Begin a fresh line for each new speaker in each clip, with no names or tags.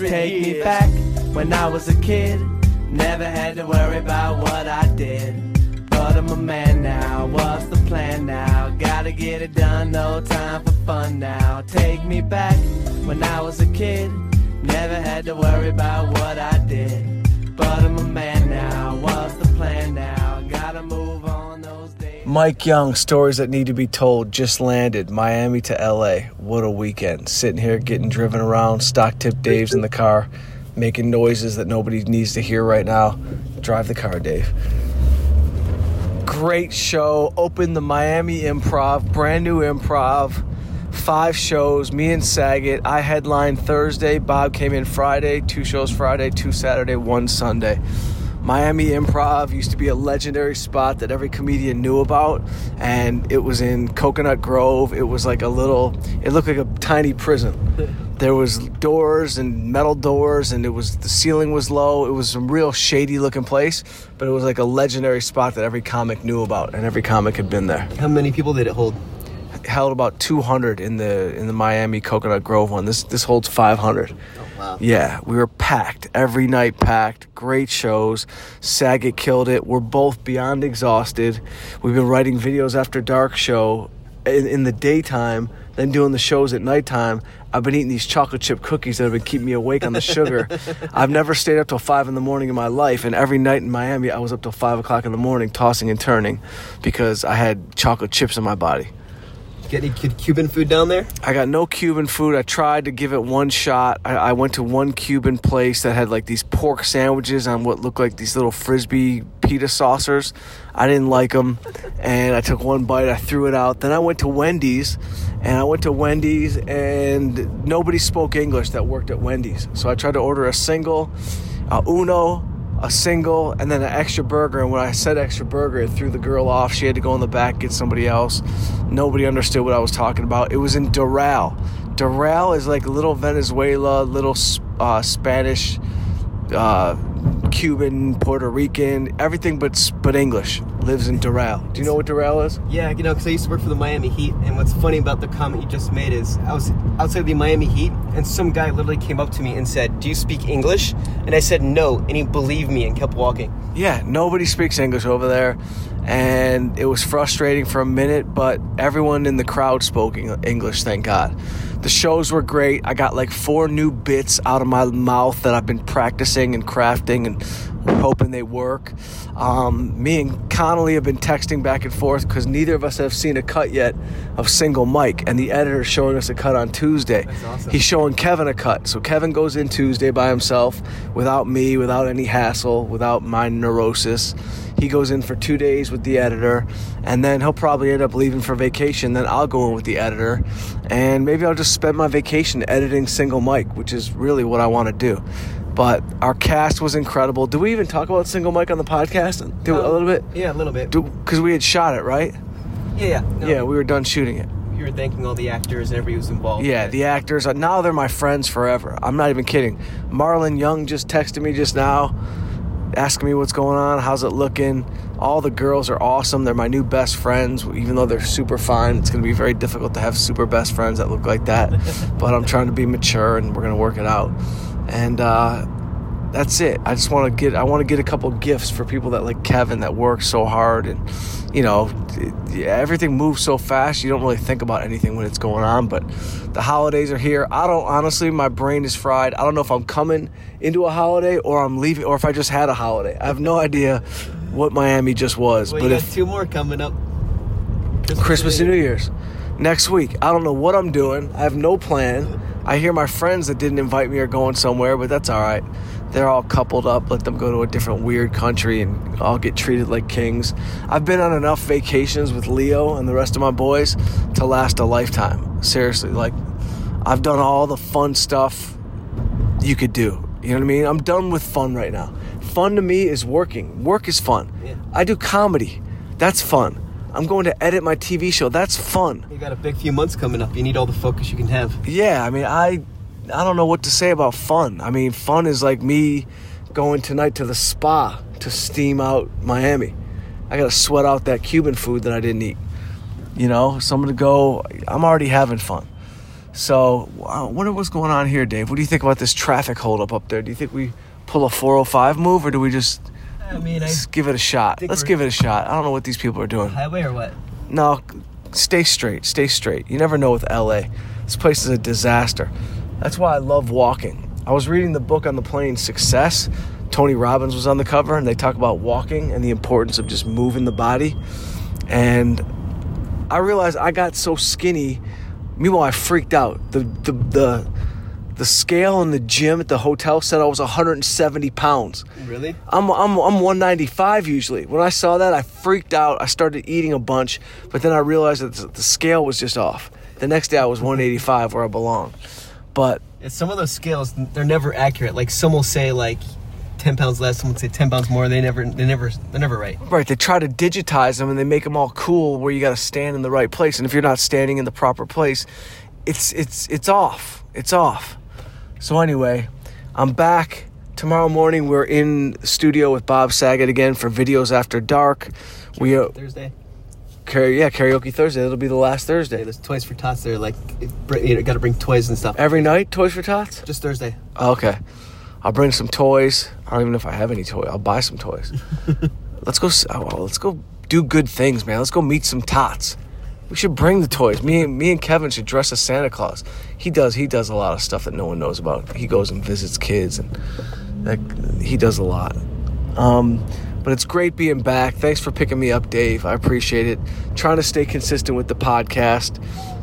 hundred Take years. me back when I was a kid. Never had to worry about what I did. But I'm a man now. What's the plan now? Gotta get it done. No time for fun now. Take me back when I was a kid. Never had to worry about what I did. But I'm a man now. What's the plan now? Gotta move on.
Mike Young, stories that need to be told, just landed Miami to LA. What a weekend. Sitting here getting driven around, stock tip Dave's in the car, making noises that nobody needs to hear right now. Drive the car, Dave. Great show. Opened the Miami Improv, brand new improv five shows. Me and Saget. I headlined Thursday. Bob came in Friday. Two shows Friday, two Saturday, one Sunday. Miami Improv used to be a legendary spot that every comedian knew about, and it was in Coconut Grove. It was like a little, it looked like a tiny prison. There was doors and metal doors, and it was the ceiling was low. It was a real shady looking place, but it was like a legendary spot that every comic knew about, and every comic had been there.
How many people did it hold?
Held about 200 in the in the Miami Coconut Grove one. This this holds 500.
Oh, wow.
Yeah, we were packed every night, packed. Great shows. Saget killed it. We're both beyond exhausted. We've been writing videos after dark show in, in the daytime, then doing the shows at nighttime. I've been eating these chocolate chip cookies that have been keeping me awake on the sugar. I've never stayed up till five in the morning in my life, and every night in Miami, I was up till five o'clock in the morning, tossing and turning, because I had chocolate chips in my body.
Get any Cuban food down there?
I got no Cuban food. I tried to give it one shot. I, I, went to one Cuban place that had like these pork sandwiches on what looked like these little frisbee pita saucers. I didn't like them, and I took one bite. I threw it out. Then I went to Wendy's, and I went to Wendy's, and nobody spoke English that worked at Wendy's. So I tried to order a single, a uno, a single and then an extra burger. And when I said extra burger, it threw the girl off. She had to go in the back get somebody else. Nobody understood what I was talking about. It was in Doral. Doral is like little Venezuela, little uh, Spanish, uh, Cuban, Puerto Rican, everything but but English lives in Doral. Do you know what Doral is?
Yeah, you know, because I used to work for the Miami Heat, and what's funny about the comment you just made is I was outside the Miami Heat, and some guy literally came up to me and said, "Do you speak English?" And I said no, and he believed me and kept walking.
Yeah, nobody speaks English over there, and it was frustrating for a minute, but everyone in the crowd spoke English, thank God. The shows were great. I got like four new bits out of my mouth that I've been practicing and crafting and hoping they work. Um, me and Connolly have been texting back and forth because neither of us have seen a cut yet of single Mike, and the editor's showing us a cut on Tuesday.
Awesome.
He's showing Kevin a cut. So Kevin goes in Tuesday by himself without me, without any hassle, without my neurosis. He goes in for two days with the editor, and then he'll probably end up leaving for vacation. Then I'll go in with the editor, and maybe I'll just spend my vacation editing Single Mike, which is really what I want to do. But our cast was incredible. Did we even talk about Single Mike on the podcast? Do um, a little bit?
Yeah, a little bit.
Because we had shot it, right?
Yeah, yeah.
No. Yeah, we were done shooting it
you were thanking all the actors and everybody who's involved.
Yeah, the actors. Uh, now they're my friends forever. I'm not even kidding. Marlon Young just texted me just now asking me what's going on, how's it looking. All the girls are awesome. They're my new best friends, even though they're super fine. It's going to be very difficult to have super best friends that look like that. but I'm trying to be mature and we're going to work it out. And uh, that's it. I just want to get I want to get a couple gifts for people that like Kevin that work so hard and you know everything moves so fast you don't really think about anything when it's going on but the holidays are here. I don't honestly my brain is fried. I don't know if I'm coming into a holiday or I'm leaving or if I just had a holiday. I have no idea what Miami just was.
Well,
but
if two more coming up
Christmas, Christmas and New Year's next week. I don't know what I'm doing. I have no plan. I hear my friends that didn't invite me are going somewhere, but that's all right they're all coupled up, let them go to a different weird country and all get treated like kings. I've been on enough vacations with Leo and the rest of my boys to last a lifetime. Seriously, like I've done all the fun stuff you could do. You know what I mean? I'm done with fun right now. Fun to me is working. Work is fun.
Yeah.
I do comedy. That's fun. I'm going to edit my TV show. That's fun.
You got a big few months coming up. You need all the focus you can have.
Yeah, I mean, I I don't know what to say about fun. I mean, fun is like me going tonight to the spa to steam out Miami. I got to sweat out that Cuban food that I didn't eat. You know, so I'm going to go. I'm already having fun. So, uh, what what's going on here, Dave? What do you think about this traffic holdup up there? Do you think we pull a 405 move, or do we just
I mean, I
let's give it a shot? Let's give it a shot. I don't know what these people are doing.
highway or what?
No, stay straight. Stay straight. You never know with LA. This place is a disaster. That's why I love walking. I was reading the book on the plane, Success. Tony Robbins was on the cover, and they talk about walking and the importance of just moving the body. And I realized I got so skinny. Meanwhile, I freaked out. The the the the scale in the gym at the hotel said I was 170 pounds.
Really?
I'm, I'm, I'm 195 usually. When I saw that, I freaked out. I started eating a bunch, but then I realized that the- scale was just off. The next day, I was 185 where I belong. But
It's some of those scales, they're never accurate. Like some will say like ten pounds less, some will say ten pounds more. They never, they never, they're never right.
right, they try to digitize them and they make them all cool where you got to stand in the right place. And if you're not standing in the proper place, it's it's it's off. It's off. So anyway, I'm back tomorrow morning. We're in studio with Bob Saget again for videos after dark. We uh,
Thursday.
karaoke, yeah karaoke Thursday. It'll be the last
Yeah,
Thursday.
there's toys for tots. They're like, you got to bring toys and stuff.
Every night, Toys for Tots.
Just Thursday.
Okay. I'll bring some toys. I don't even know if I have any toy. I'll buy some toys. let's go. Oh, let's go do good things, man. Let's go meet some tots. We should bring the toys. Me and me and Kevin should dress as Santa Claus. He does. He does a lot of stuff that no one knows about. He goes and visits kids, and that, he does a lot. Um, but it's great being back. Thanks for picking me up, Dave. I appreciate it. Trying to stay consistent with the podcast.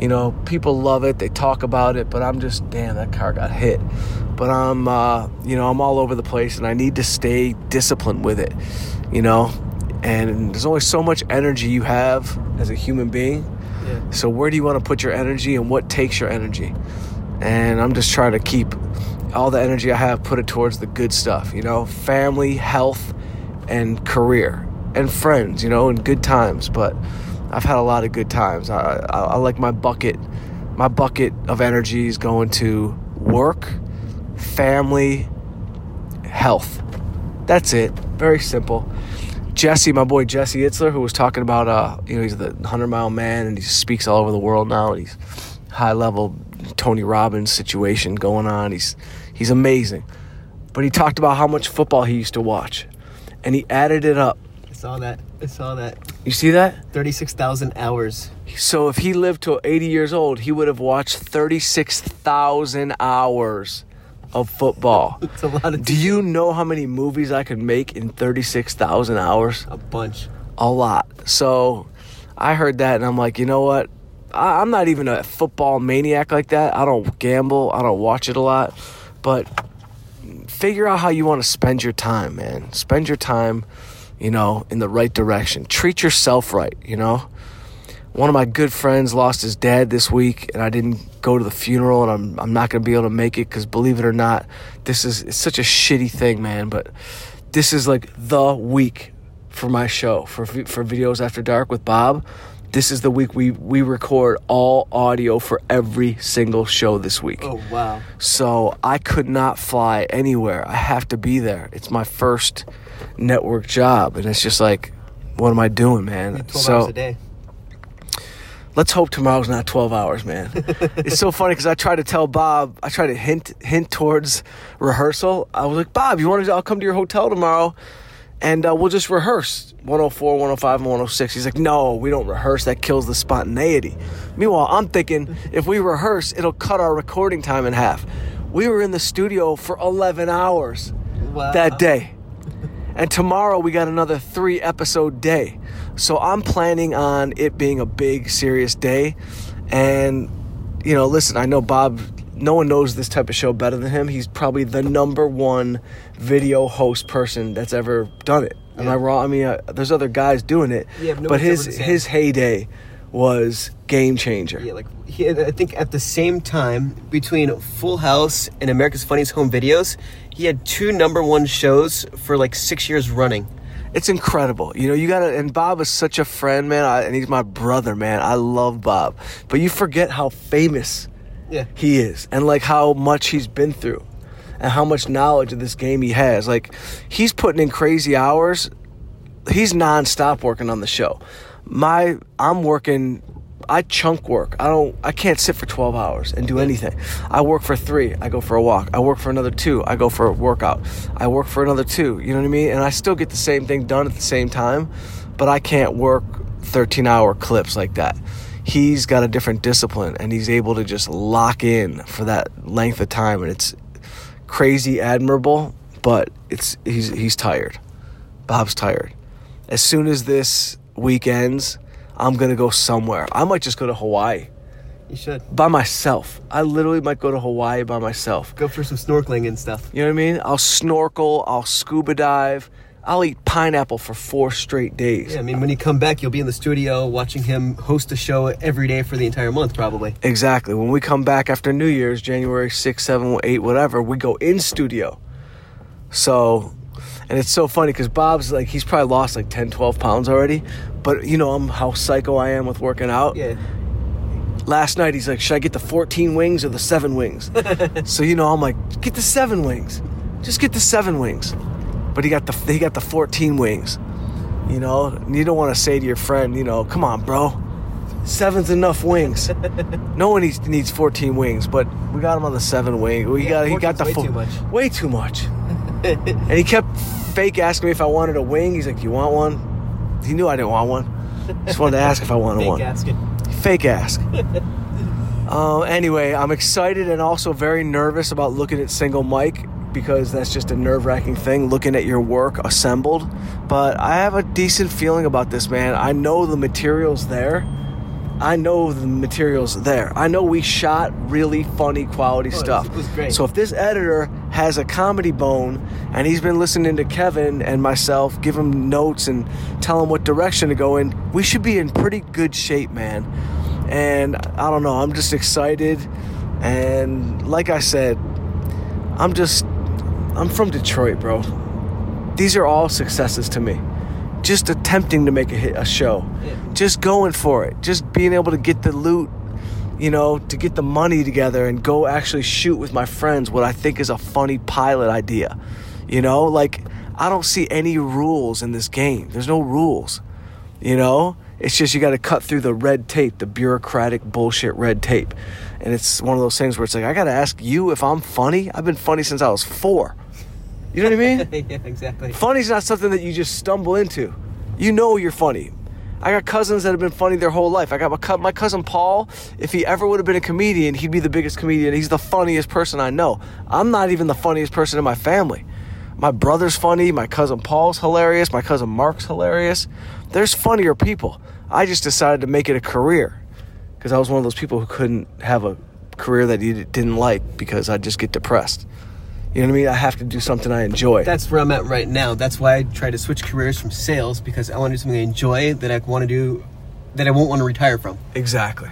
You know, people love it. They talk about it, but I'm just damn that car got hit. But I'm, uh, you know, I'm all over the place, and I need to stay disciplined with it. You know, and there's only so much energy you have as a human being.
Yeah.
So where do you want to put your energy, and what takes your energy? And I'm just trying to keep all the energy I have, put it towards the good stuff. You know, family, health, and career, and friends. You know, and good times. But I've had a lot of good times. I, I, I like my bucket. My bucket of energy is going to work, family, health. That's it. Very simple. Jesse, my boy Jesse Itzler, who was talking about, uh, you know, he's the 100 mile man and he speaks all over the world now. And he's high level Tony Robbins situation going on. He's, he's amazing. But he talked about how much football he used to watch and he added it up.
I saw that. I saw that.
You see that?
Thirty-six thousand hours.
So if he lived to 80 years old, he would have watched 36,000 hours of football.
It's a lot of.
Do you know how many movies I could make in 36,000 hours?
A bunch.
A lot. So I heard that and I'm like, you know what? I, I'm not even a football maniac like that. I don't gamble, I don't watch it a lot. But figure out how you want to spend your time, man. Spend your time, you know, in the right direction. Treat yourself right, you know? One of my good friends lost his dad this week, and I didn't go to the funeral, and I'm, I'm not going to be able to make it because, believe it or not, this is it's such a shitty thing, man. But this is like the week for my show for for videos after dark with Bob. This is the week we we record all audio for every single show this week.
Oh wow.
So I could not fly anywhere. I have to be there. It's my first network job, and it's just like, what am I doing, man?
Twelve
so
hours a day.
Let's hope tomorrow's not 12 hours, man. it's so funny because I try to tell Bob, I try to hint hint towards rehearsal. I was like, Bob, you want to? I'll come to your hotel tomorrow, and uh, we'll just rehearse 104, 105, and 106. He's like, No, we don't rehearse. That kills the spontaneity. Meanwhile, I'm thinking if we rehearse, it'll cut our recording time in half. We were in the studio for 11 hours
Wow.
that day. And tomorrow we got another three episode day. So I'm planning on it being a big, serious day. And, you know, listen, I know Bob, no one knows this type of show better than him. He's probably the number one video host person that's ever done it. Am
Yeah.
I wrong? I mean, uh, there's other guys doing it.
Yeah, but no
but his
ever the same.
his heyday was game changer.
Yeah, like he, I think at the same time between Full House and America's Funniest Home Videos, he had two number one shows for like six years running.
It's incredible. You know, you gotta, and Bob is such a friend, man, I, and he's my brother, man. I love Bob. But you forget how famous
Yeah.
he is and like how much he's been through and how much knowledge of this game he has. Like, he's putting in crazy hours. He's nonstop working on the show. My, I'm working I chunk work. I don't. I can't sit for twelve hours and do anything. I work for three. I go for a walk. I work for another two. I go for a workout. I work for another two. You know what I mean? And I still get the same thing done at the same time, but I can't work thirteen hour clips like that. He's got a different discipline, and he's able to just lock in for that length of time, and it's crazy admirable. But it's he's he's tired. Bob's tired. As soon as this week ends, I'm gonna go somewhere. I might just go to Hawaii
You should
by myself. I literally might go to Hawaii by myself.
go for some snorkeling and stuff.
You know what I mean? I'll snorkel, I'll scuba dive, I'll eat pineapple for four straight days.
Yeah, I mean, when you come back, you'll be in the studio watching him host a show every day for the entire month, probably.
Exactly. When we come back after New Year's, January 6, 7, 8, whatever, we go in studio. So, and it's so funny because Bob's like, he's probably lost like 10, 12 pounds already. But you know, I'm how psycho I am with working out.
Yeah.
Last night, he's like, should I get the 14 wings or the seven wings? so, you know, I'm like, get the seven wings. Just get the seven wings. But he got the he got the 14 wings. You know, and you don't want to say to your friend, you know, come on, bro. Seven's enough wings. no one needs, needs 14 wings, but we got him on the seven wing. We
Yeah,
got he got the
14's way too much.
Way too much. and he kept fake asking me if I wanted a wing. He's like, "You want one?" He knew I didn't want one. Just wanted to ask if I wanted
Big
one.
gasket.
Fake ask. uh, anyway, I'm excited and also very nervous about looking at Single Mike because that's just a nerve wracking thing looking at your work assembled. But I have a decent feeling about this, man. I know the material's there. I know the material's there. I know we shot really funny quality
Oh,
stuff.
it was great.
So if this editor has a comedy bone and he's been listening to Kevin and myself give him notes and tell him what direction to go in, we should be in pretty good shape, man. And I don't know, I'm just excited. And like I said, I'm just, I'm from Detroit, bro. These are all successes to me. Just attempting to make a hit, a show,
Yeah.
just going for it, just being able to get the loot, you know, to get the money together and go actually shoot with my friends what I think is a funny pilot idea. You know, like I don't see any rules in this game. There's no rules. You know, it's just you got to cut through the red tape, the bureaucratic bullshit red tape. And it's one of those things where it's like, I got to ask you if I'm funny. I've been funny since I was four. You know what I mean?
yeah, exactly.
Funny's not something that you just stumble into. You know you're funny. I got cousins that have been funny their whole life. I got my, cou- my cousin Paul. If he ever would have been a comedian, he'd be the biggest comedian. He's the funniest person I know. I'm not even the funniest person in my family. My brother's funny. My cousin Paul's hilarious. My cousin Mark's hilarious. There's funnier people. I just decided to make it a career because I was one of those people who couldn't have a career that he didn't like because I'd just get depressed. You know what I mean? I have to do something I enjoy.
That's where I'm at right now. That's why I try to switch careers from sales because I want to do something I enjoy that I want to do that I won't want to retire from.
Exactly.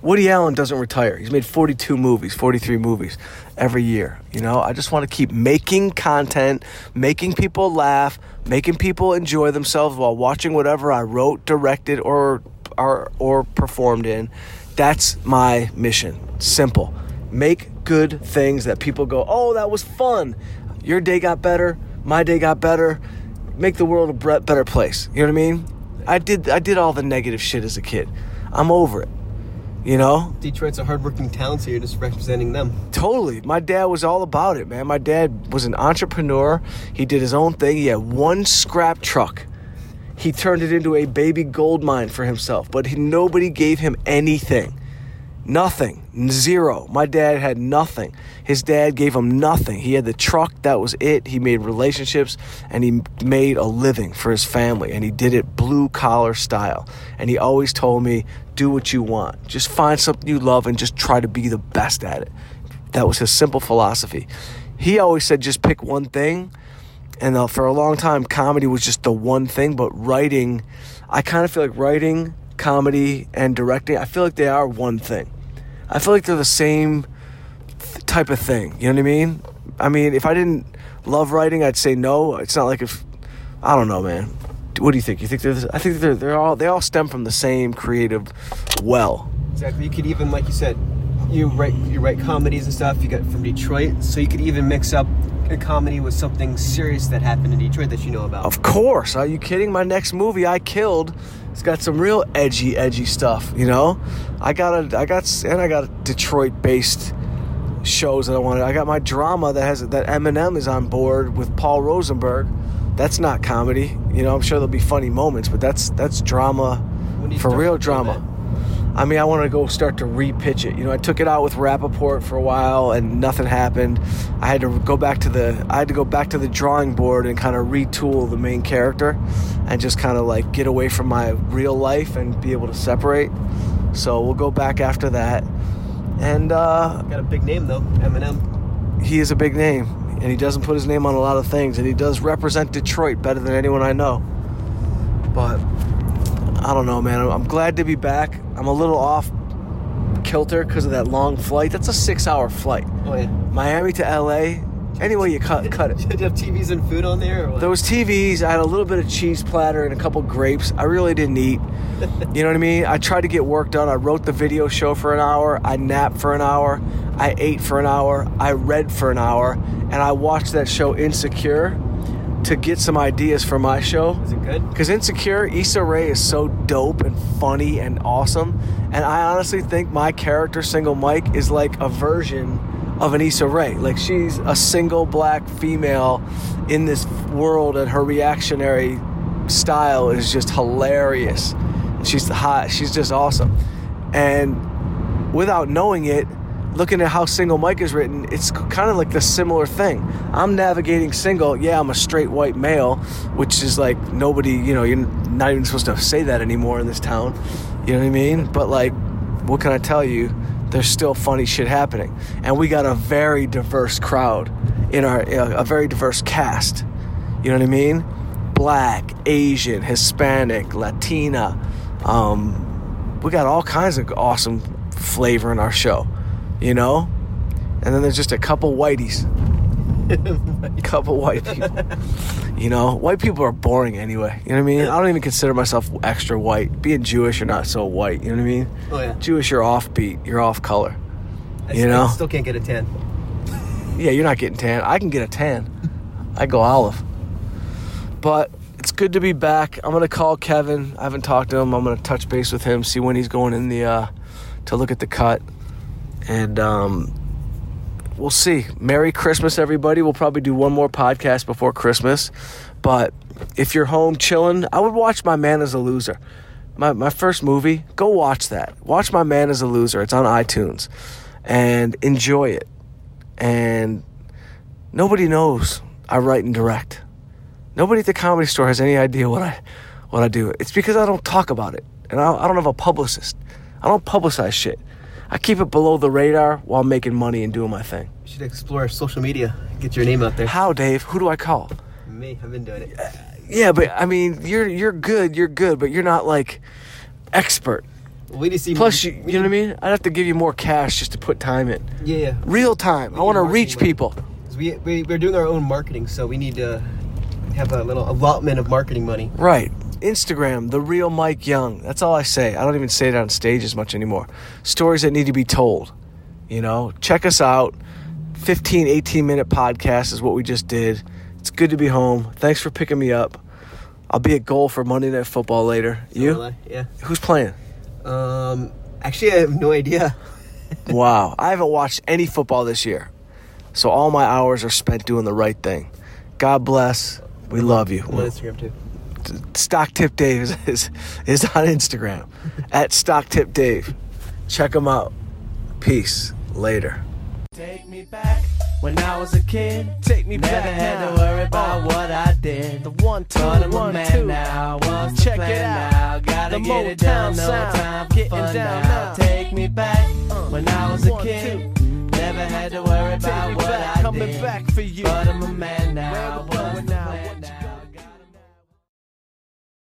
Woody Allen doesn't retire. He's made 42 movies, 43 movies every year. You know, I just want to keep making content, making people laugh, making people enjoy themselves while watching whatever I wrote, directed, or or, or performed in. That's my mission. Simple. Make good things that people go, "Oh, that was fun. Your day got better. My day got better." Make the world a better place. You know what I mean? I did I did all the negative shit as a kid. I'm over it. You know?
Detroit's a hardworking town, so you're just representing them.
Totally. My dad was all about it, man. My dad was an entrepreneur. He did his own thing. He had one scrap truck. He turned it into a baby gold mine for himself, but he, nobody gave him anything. Nothing. Zero. My dad had nothing. His dad gave him nothing. He had the truck, that was it. He made relationships and he made a living for his family and he did it blue collar style. And he always told me, do what you want. Just find something you love and just try to be the best at it. That was his simple philosophy. He always said, just pick one thing. And uh, for a long time, comedy was just the one thing, but writing, I kind of feel like writing, comedy, and directing, I feel like they are one thing. I feel like they're the same type of thing. You know what I mean? I mean, if I didn't love writing, I'd say no. It's not like if I don't know, man. What do you think? You think they're? the- I think they're they're all they all stem from the same creative well.
Exactly. You could even, like you said, you write you write comedies and stuff. You got from Detroit, so you could even mix up a comedy with something serious that happened in Detroit that you know about.
Of course. Are you kidding? My next movie, I Killed, it's got some real edgy, edgy stuff. You know, I got a, I got, and I got Detroit-based shows that I wanted. I got my drama that has that Eminem is on board with Paul Rosenberg. That's not comedy. You know, I'm sure there'll be funny moments, but that's that's drama
When do you
for real drama. I mean, I want to go start to repitch it. You know, I took it out with Rappaport for a while and nothing happened. I had to go back to the I had to go back to the drawing board and kind of retool the main character and just kind of like get away from my real life and be able to separate. So we'll go back after that. And uh,
Got a big name though, Eminem.
he is a big name and he doesn't put his name on a lot of things and he does represent Detroit better than anyone I know. But I don't know, man. I'm- glad to be back. I'm a little off kilter because of that long flight. That's a six-hour flight.
Oh yeah.
Miami to LA. Anyway, you cut cut it.
Did you have TVs and food on there? Or what?
Those TVs, I had a little bit of cheese platter and a couple grapes. I really didn't eat. You know what I mean? I tried to get work done. I wrote the video show for an hour. I napped for an hour. I ate for an hour. I read for an hour. And I watched that show Insecure to get some ideas for my show.
Is it good?
Because Insecure, Issa Rae is so dope and funny and awesome. And I honestly think my character, Single Mike, is like a version of an Issa Rae. Like she's a single black female in this world, and her reactionary style is just hilarious. She's hot. She's just awesome. And without knowing it, looking at how single Mike is written, it's kind of like the similar thing. I'm navigating single. Yeah, I'm a straight white male, which is like nobody, you know, you're not even supposed to say that anymore in this town. You know what I mean? But like, what can I tell you? There's still funny shit happening, and we got a very diverse crowd in our a very diverse cast. You know what I mean? Black, Asian, Hispanic, Latina. Um, we got all kinds of awesome flavor in our show, you know? And then there's just a couple whiteys. A couple white people. You know, white people are boring anyway. You know what I mean? I don't even consider myself extra white. Being Jewish, you're not so white. You know what I mean?
Oh yeah.
Jewish, you're offbeat. You're off color.
I
You
still-
know?
Still can't get a tan.
Yeah, you're not getting tan. I can get a tan. I go olive. But it's good to be back. I'm gonna call Kevin. I haven't talked to him. I'm gonna touch base with him, see when he's going in the uh, to look at the cut, and um, we'll see. Merry Christmas, everybody. We'll probably do one more podcast before Christmas. But if you're home chilling, I would watch My Man is a Loser. My, my first movie, go watch that. Watch My Man is a Loser. It's on iTunes. And enjoy it. And nobody knows I write and direct. Nobody at the comedy store has any idea what I what I do. It's because I don't talk about it. And I, I don't have a publicist. I don't publicize shit. I keep it below the radar while making money and doing my thing.
You should explore social media. Get your name out there.
How, Dave? Who do I call?
Me, I've been doing it.
Yeah, but I mean, you're you're good, you're good, but you're not like expert.
We need to see.
Plus, you, you know what I mean? I'd have to give you more cash just to put time in.
Yeah, yeah.
Real time. I want to reach people.
We, we we're doing our own marketing, so we need to have a little allotment of marketing money.
Right. Instagram, the real Mike Young. That's all I say. I don't even say it on stage as much anymore. Stories that need to be told. You know, check us out. 15, 18 minute podcast is what we just did. It's good to be home. Thanks for picking me up. I'll be at goal for Monday Night Football later. You?
Yeah.
Who's playing?
Um. Actually, I have no idea.
wow. I haven't watched any football this year. So all my hours are spent doing the right thing. God bless. We love you.
On Instagram too.
Stock Tip Dave is, is, is on Instagram at Stock Tip Dave. Check him out. Peace. Later.
Take me back when I was a kid.
Take me
Never
back
had
now.
to worry about
Uh,
what I did.
The one, two,
But I'm a
one,
man
two.
now. What's
Check
the
it out.
now? Gotta
The
get it done.
Motown
No
sound.
time for
Getting
fun
down
now.
now.
Take me back
Uh,
when I was a
one,
kid. Never had to worry
Take
about what
back,
I
coming
did.
back for you.
But I'm a man now.
Where we
What's
going
the
now?